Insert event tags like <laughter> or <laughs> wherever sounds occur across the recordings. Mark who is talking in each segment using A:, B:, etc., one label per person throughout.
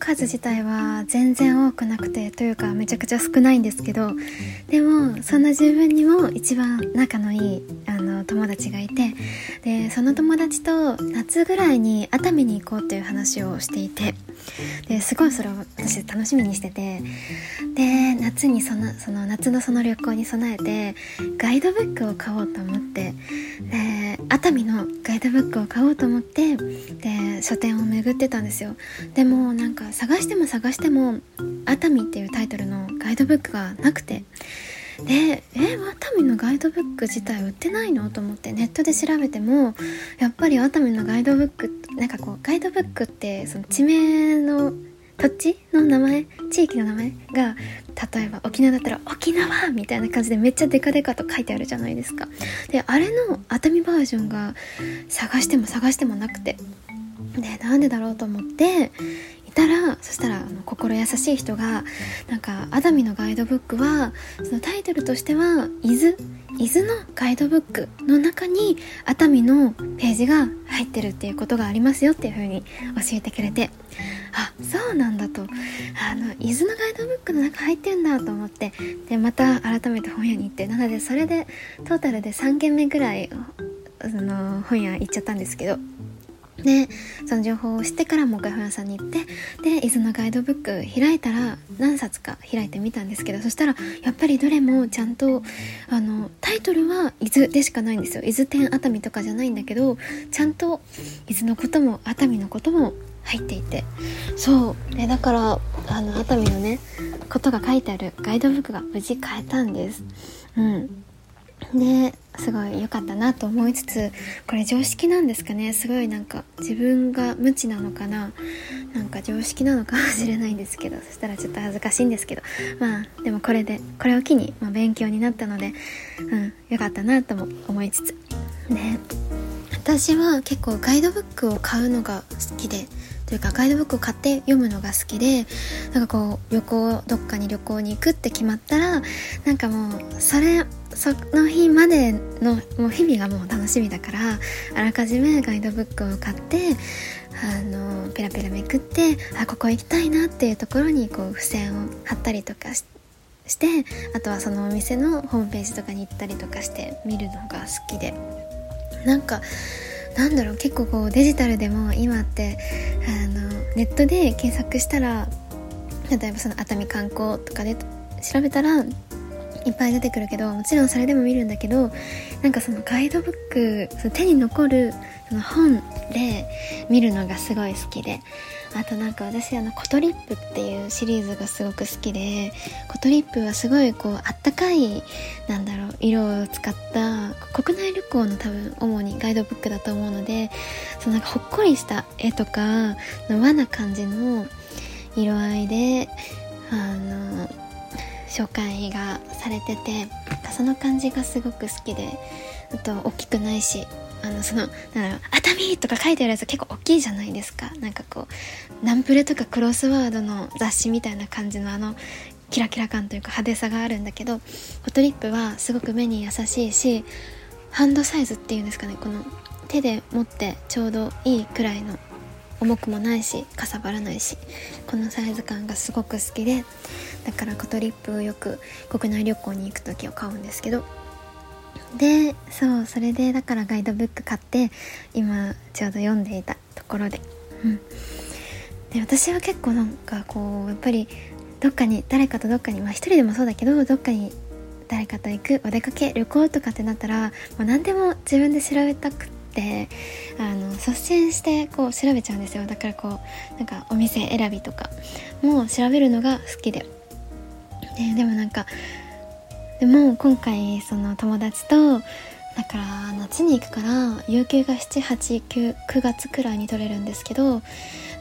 A: 数自体は全然多くなくてというかめちゃくちゃ少ないんですけどでもそんな自分にも一番仲のいいあの友達がいてでその友達と夏ぐらいに熱海に行こうっていう話をしていてですごいそれを私楽しみにしててで夏にそのその夏のその旅行に備えてガイドブックを買おうと思ってで熱海のガイドブックを買おうと思ってで書店を巡ってたんですよ。でもなんか探しても探しても「熱海」っていうタイトルのガイドブックがなくてでえ熱海のガイドブック自体売ってないのと思ってネットで調べてもやっぱり熱海のガイドブックなんかこうガイドブックってその地名の土地の名前地域の名前が例えば沖縄だったら「沖縄!」みたいな感じでめっちゃデカデカと書いてあるじゃないですかであれの熱海バージョンが探しても探してもなくてでなんでだろうと思っていたらそしたらあの心優しい人がなんか熱海のガイドブックはそのタイトルとしては「伊豆」伊豆のガイドブックの中に熱海のページが入ってるっていうことがありますよっていう風に教えてくれてあそうなんだと。あの伊豆のガイドブックの中入ってんだと思ってでまた改めて本屋に行ってなのでそれでトータルで3軒目ぐらいその本屋行っちゃったんですけどでその情報を知ってからもう一回本屋さんに行ってで伊豆のガイドブック開いたら何冊か開いてみたんですけどそしたらやっぱりどれもちゃんとあのタイトルは伊豆でしかないんですよ。伊豆天熱海とかじゃないんだけどちゃんと伊豆のことも熱海のことも入っていて。そう。でだからあの熱海のねことが書いてあるガイドブックが無事買えたんです。うん。ですごい良かったなと思いつつこれ常識なんですかね？すごいなんか自分が無知なのかな？なんか常識なのかもしれないんですけどそしたらちょっと恥ずかしいんですけど。まあでもこれでこれを機に、まあ、勉強になったのでうん良かったなとも思いつつ。ね私は結構ガイドブックを買うのが好きでというかガイドブックを買って読むのが好きでなんかこう旅行どっかに旅行に行くって決まったらなんかもうそれその日までのもう日々がもう楽しみだからあらかじめガイドブックを買ってあのペラペラめくってあここ行きたいなっていうところにこう付箋を貼ったりとかしてあとはそのお店のホームページとかに行ったりとかして見るのが好きで。なんかなんだろう結構こうデジタルでも今ってあのネットで検索したら例えばその熱海観光とかで調べたらいっぱい出てくるけどもちろんそれでも見るんだけどなんかそのガイドブックその手に残るその本で見るのがすごい好きであとなんか私あのことりっぷっていうシリーズがすごく好きでことりっぷはすごいこうあったかいなんだろう色を使った国内旅行の多分主にガイドブックだと思うのでそのなんかほっこりした絵とかの和な感じの色合いであの紹介がされててその感じがすごく好きであと大きくないしあのそのなんだ「熱海!」とか書いてあるやつ結構大きいじゃないですかなんかこうナンプレとかクロスワードの雑誌みたいな感じのあのキラキラ感というか派手さがあるんだけどフォトリップはすごく目に優しいしハンドサイズっていうんですかねこの手で持ってちょうどいいくらいの重くもないしかさばらないしこのサイズ感がすごく好きでだからコトリップよく国内旅行に行く時を買うんですけど。でそうそれでだからガイドブック買って今ちょうど読んでいたところで。うん。で私は結構なんかこうやっぱりどっかに誰かとどっかにまあ一人でもそうだけどどっかに誰かと行くお出かけ旅行とかってなったらもう何でも自分で調べたくてってあの率先してこう調べちゃうんですよ。だからこうなんかお店選びとかも調べるのが好きで。ででもなんかでも今回その友達とだから夏に行くから有給が789月くらいに取れるんですけど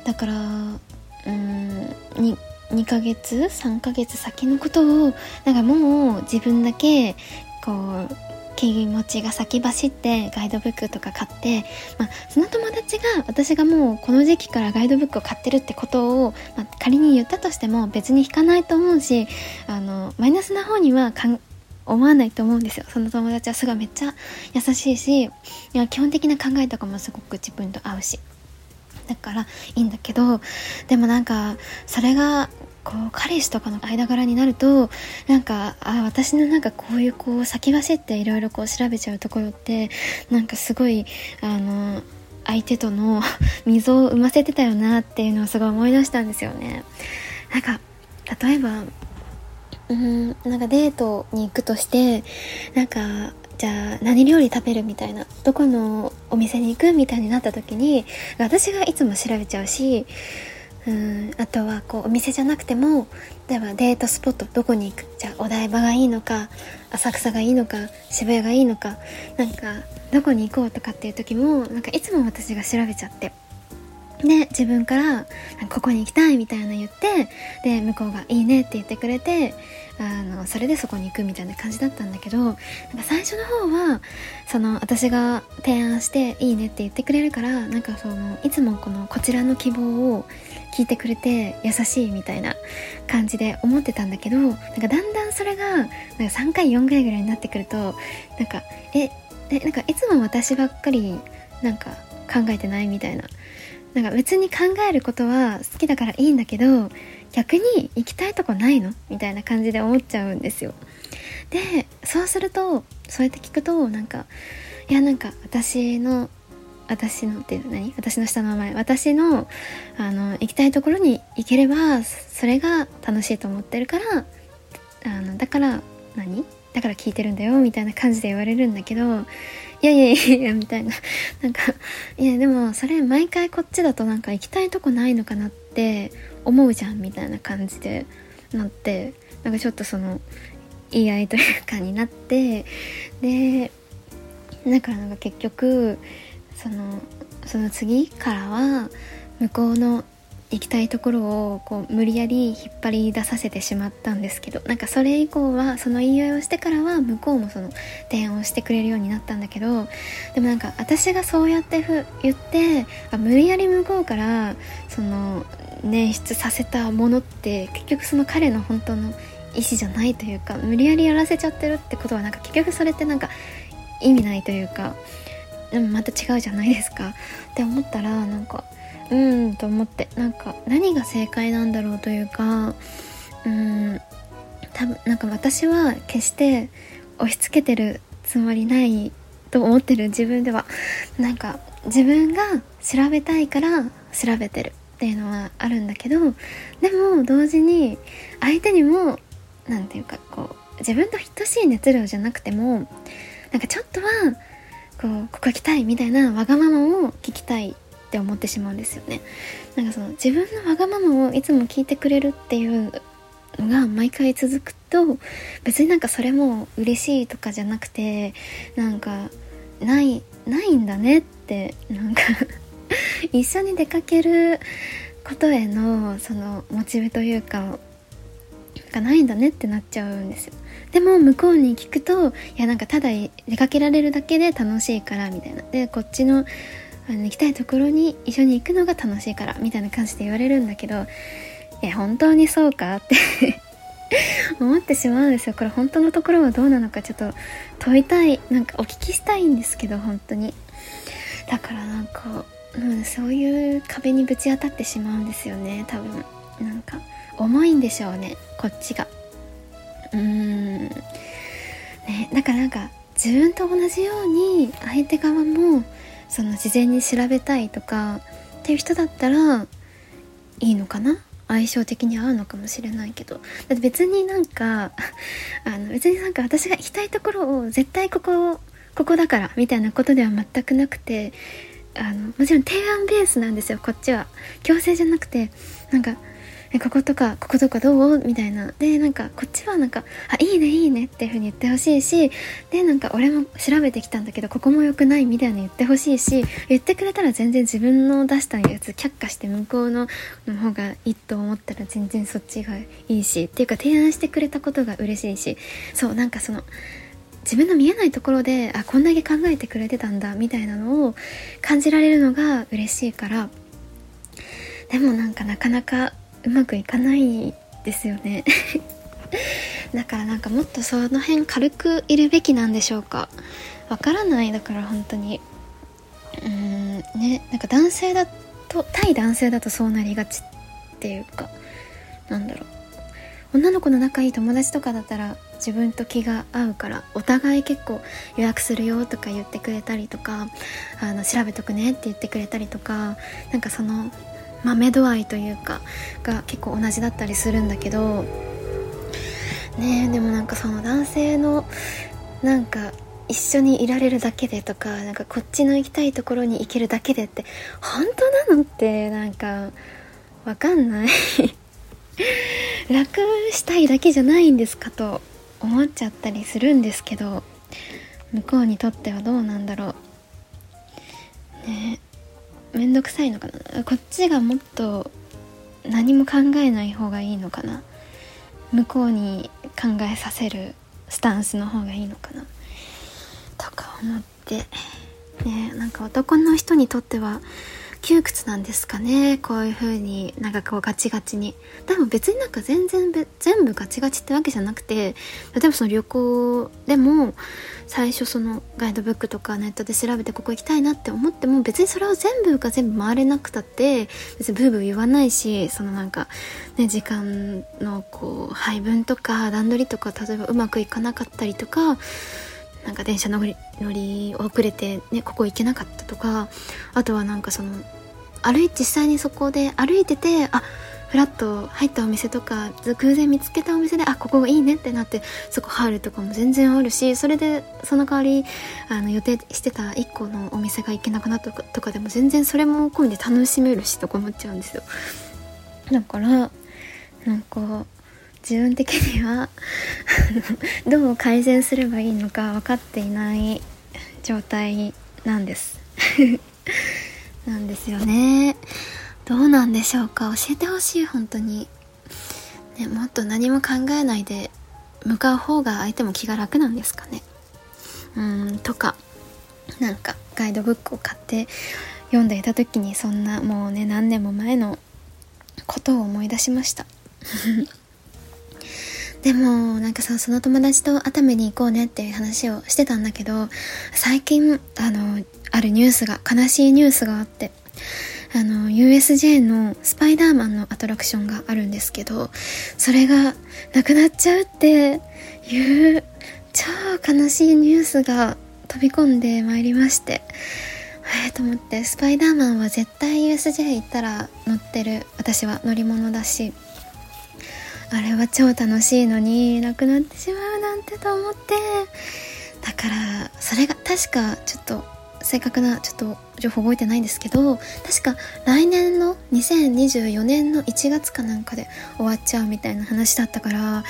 A: だからうん2 2ヶ月3ヶ月先のことをなんかもう自分だけこう気持ちが先走ってガイドブックとか買って、まあ、その友達が私がもうこの時期からガイドブックを買ってるってことを、まあ、仮に言ったとしても別に引かないと思うしあのマイナスな方には思わないと思うんですよ。その友達はすごいめっちゃ優しいしいや基本的な考えとかもすごく自分と合うし。だからいいんだけどでもなんかそれがこう彼氏とかの間柄になるとなんかあ私のなんかこういうこう先走っていろいろこう調べちゃうところってなんかすごいあの相手との <laughs> 溝を生ませてたよなっていうのをすごい思い出したんですよね。なんか例えばうんなんかデートに行くとしてなんかじゃあ何料理食べるみたいなどこのお店に行くみたいになった時に私がいつも調べちゃうしうんあとはこうお店じゃなくても例えばデートスポットどこに行くじゃあお台場がいいのか浅草がいいのか渋谷がいいのかなんかどこに行こうとかっていう時もなんかいつも私が調べちゃって。で自分からここに行きたいみたいな言ってで向こうがいいねって言ってくれてあのそれでそこに行くみたいな感じだったんだけどなんか最初の方はその私が提案していいねって言ってくれるからなんかそのいつもこのこちらの希望を聞いてくれて優しいみたいな感じで思ってたんだけどなんかだんだんそれがなんか3回4回ぐらいになってくるとなんかええなんかいつも私ばっかりなんか考えてないみたいな。なんか別に考えることは好きだからいいんだけど逆に行きたいとこないの？みたいな感じで思っちゃうんですよ。でそうするとそうやって聞くとなんかいやなんか私の私のって何？私の下の名前。私のあの行きたいところに行ければそれが楽しいと思ってるからあのだから何？だから聞いてるんだよみたいな感じで言われるんだけどいやいやいやいやみたいな。<laughs> なんかいやでもそれ毎回こっちだとなんか行きたいとこないのかなって思うじゃんみたいな感じでなってなんかちょっとその言い合いというかになってでだからなんか結局そのその次からは向こうの行きたいところをこう無理やり引っ張り出させてしまったんですけどなんかそれ以降はその言い合いをしてからは向こうもその提案をしてくれるようになったんだけどでもなんか私がそうやってふ言ってあ無理やり向こうからその捻出させたものって結局その彼の本当の意思じゃないというか無理やりやらせちゃってるってことはなんか結局それってなんか意味ないというかでもまた違うじゃないですか。って思ったらなんかうんと思ってなんか何が正解なんだろうというかうん多分なんか私は決して押し付けてるつもりないと思ってる。自分では。なんか自分が調べたいから調べてる。っていうのはあるんだけどでも同時に相手にも何て言うかこう自分と等しい熱量じゃなくてもなんかちょっとはこうここ行きたいみたいなわがままを聞きたいって思ってしまうんですよね。なんかその自分のわがままをいつも聞いてくれるっていうのが毎回続くと別になんかそれも嬉しいとかじゃなくてなんかないないんだねってなんか <laughs> 一緒に出かけることへのそのモチベというかがないんだねってなっちゃうんですよ。でも向こうに聞くといやなんかただ出かけられるだけで楽しいからみたいな。でこっちのあの行きたいところに一緒に行くのが楽しいからみたいな感じで言われるんだけどえ本当にそうかって <laughs> 思ってしまうんですよ。これ本当のところはどうなのかちょっと問いたいなんかお聞きしたいんですけど本当に。だからなんか、うん、そういう壁にぶち当たってしまうんですよね多分。なんか。重いんでしょうねこっちが。うーん。ねだからなんか自分と同じように相手側もその事前に調べたいとかっていう人だったらいいのかな？相性的に合うのかもしれないけど。だって別になんか <laughs> あの別になんか私が行きたいところを絶対ここここだからみたいなことでは全くなくてあのもちろん提案ベースなんですよこっちは。強制じゃなくてなんかえこことかこことかどう？みたいな。でなんかこっちはなんかあいいねいいねっていう風に言ってほしいしでなんか俺も調べてきたんだけどここも良くないみたいに言ってほしいし言ってくれたら全然自分の出したやつ却下して向こうのの方がいいと思ったら全然そっちがいいしっていうか提案してくれたことが嬉しいし。そうなんかその自分の見えないところであこんだけ考えてくれてたんだみたいなのを感じられるのが嬉しいから。でもなんかなかなかうまくいかないですよね。<laughs> だからなんかもっとその辺軽くいるべきなんでしょうか。わからない。だから本当に。うんねなんか男性だと対男性だとそうなりがちっていうか。なんだろう。女の子の仲いい友達とかだったら自分と気が合うからお互い結構予約するよとか言ってくれたりとかあの調べとくねって言ってくれたりとかなんかその豆度合いというかが結構同じだったりするんだけどねでもなんかその男性のなんか一緒にいられるだけでとかなんかこっちの行きたいところに行けるだけでって本当なのってなんかわかんない。<laughs> 楽したいだけじゃないんですかと思っちゃったりするんですけど向こうにとってはどうなんだろう。めんどくさいのかな？こっちがもっと何も考えない方がいいのかな？向こうに考えさせるスタンスの方がいいのかな？とか思って。ねなんか男の人にとっては窮屈なんですかね。こういう風になんかこうガチガチに。でも別になんか全然全部ガチガチってわけじゃなくて例えばその旅行でも最初そのガイドブックとかネットで調べてここ行きたいなって思っても別にそれを全部が全部回れなくたって別にブーブー言わないしそのなんかね時間のこう配分とか段取りとか例えばうまくいかなかったりとかなんか電車乗り乗り遅れて、ね、ここ行けなかったとかあとはなんかその歩い実際にそこで歩いててあフラッと入ったお店とか偶然見つけたお店であここがいいねってなってそこ入るとかも全然あるしそれでその代わりあの予定してた1個のお店が行けなくなったとかでも全然それも込みで楽しめるしとか思っちゃうんですよ。だからなんか自分的には <laughs> どう改善すればいいのか分かっていない状態なんです。<laughs> なんですよね。どうなんでしょうか。教えてほしい本当に、ね、もっと何も考えないで向かう方が相手も気が楽なんですかね。うんとかなんかガイドブックを買って読んでいた時にそんなもうね何年も前のことを思い出しました。でもなんかさその友達と熱海に行こうねっていう話をしてたんだけど最近あのあるニュースが悲しいニュースがあってあの USJ のスパイダーマンのアトラクションがあるんですけどそれがなくなっちゃうっていう超悲しいニュースが飛び込んでまいりましてえー、と思ってスパイダーマンは絶対 USJ 行ったら乗ってる私は乗り物だしあれは超楽しいのになくなってしまうなんてと思って。だからそれが確かちょっと正確なちょっと情報覚えてないんですけど確か来年の2024年の1月かなんかで終わっちゃうみたいな話だったから、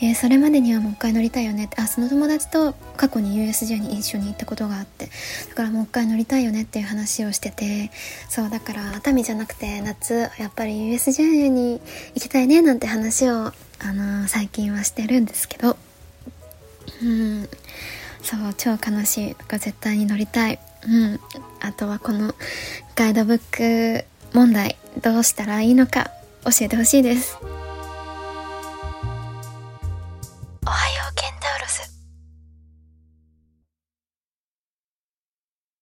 A: えー、それまでにはもう一回乗りたいよねってあその友達と過去に USJ に一緒に行ったことがあってだからもう一回乗りたいよねっていう話をしててそうだから熱海じゃなくて夏やっぱり USJ に行きたいねなんて話を、あのー、最近はしてるんですけど。うん。そう超悲しい。とか絶対に乗りたい。うん。あとはこのガイドブック問題どうしたらいいのか教えてほしいです。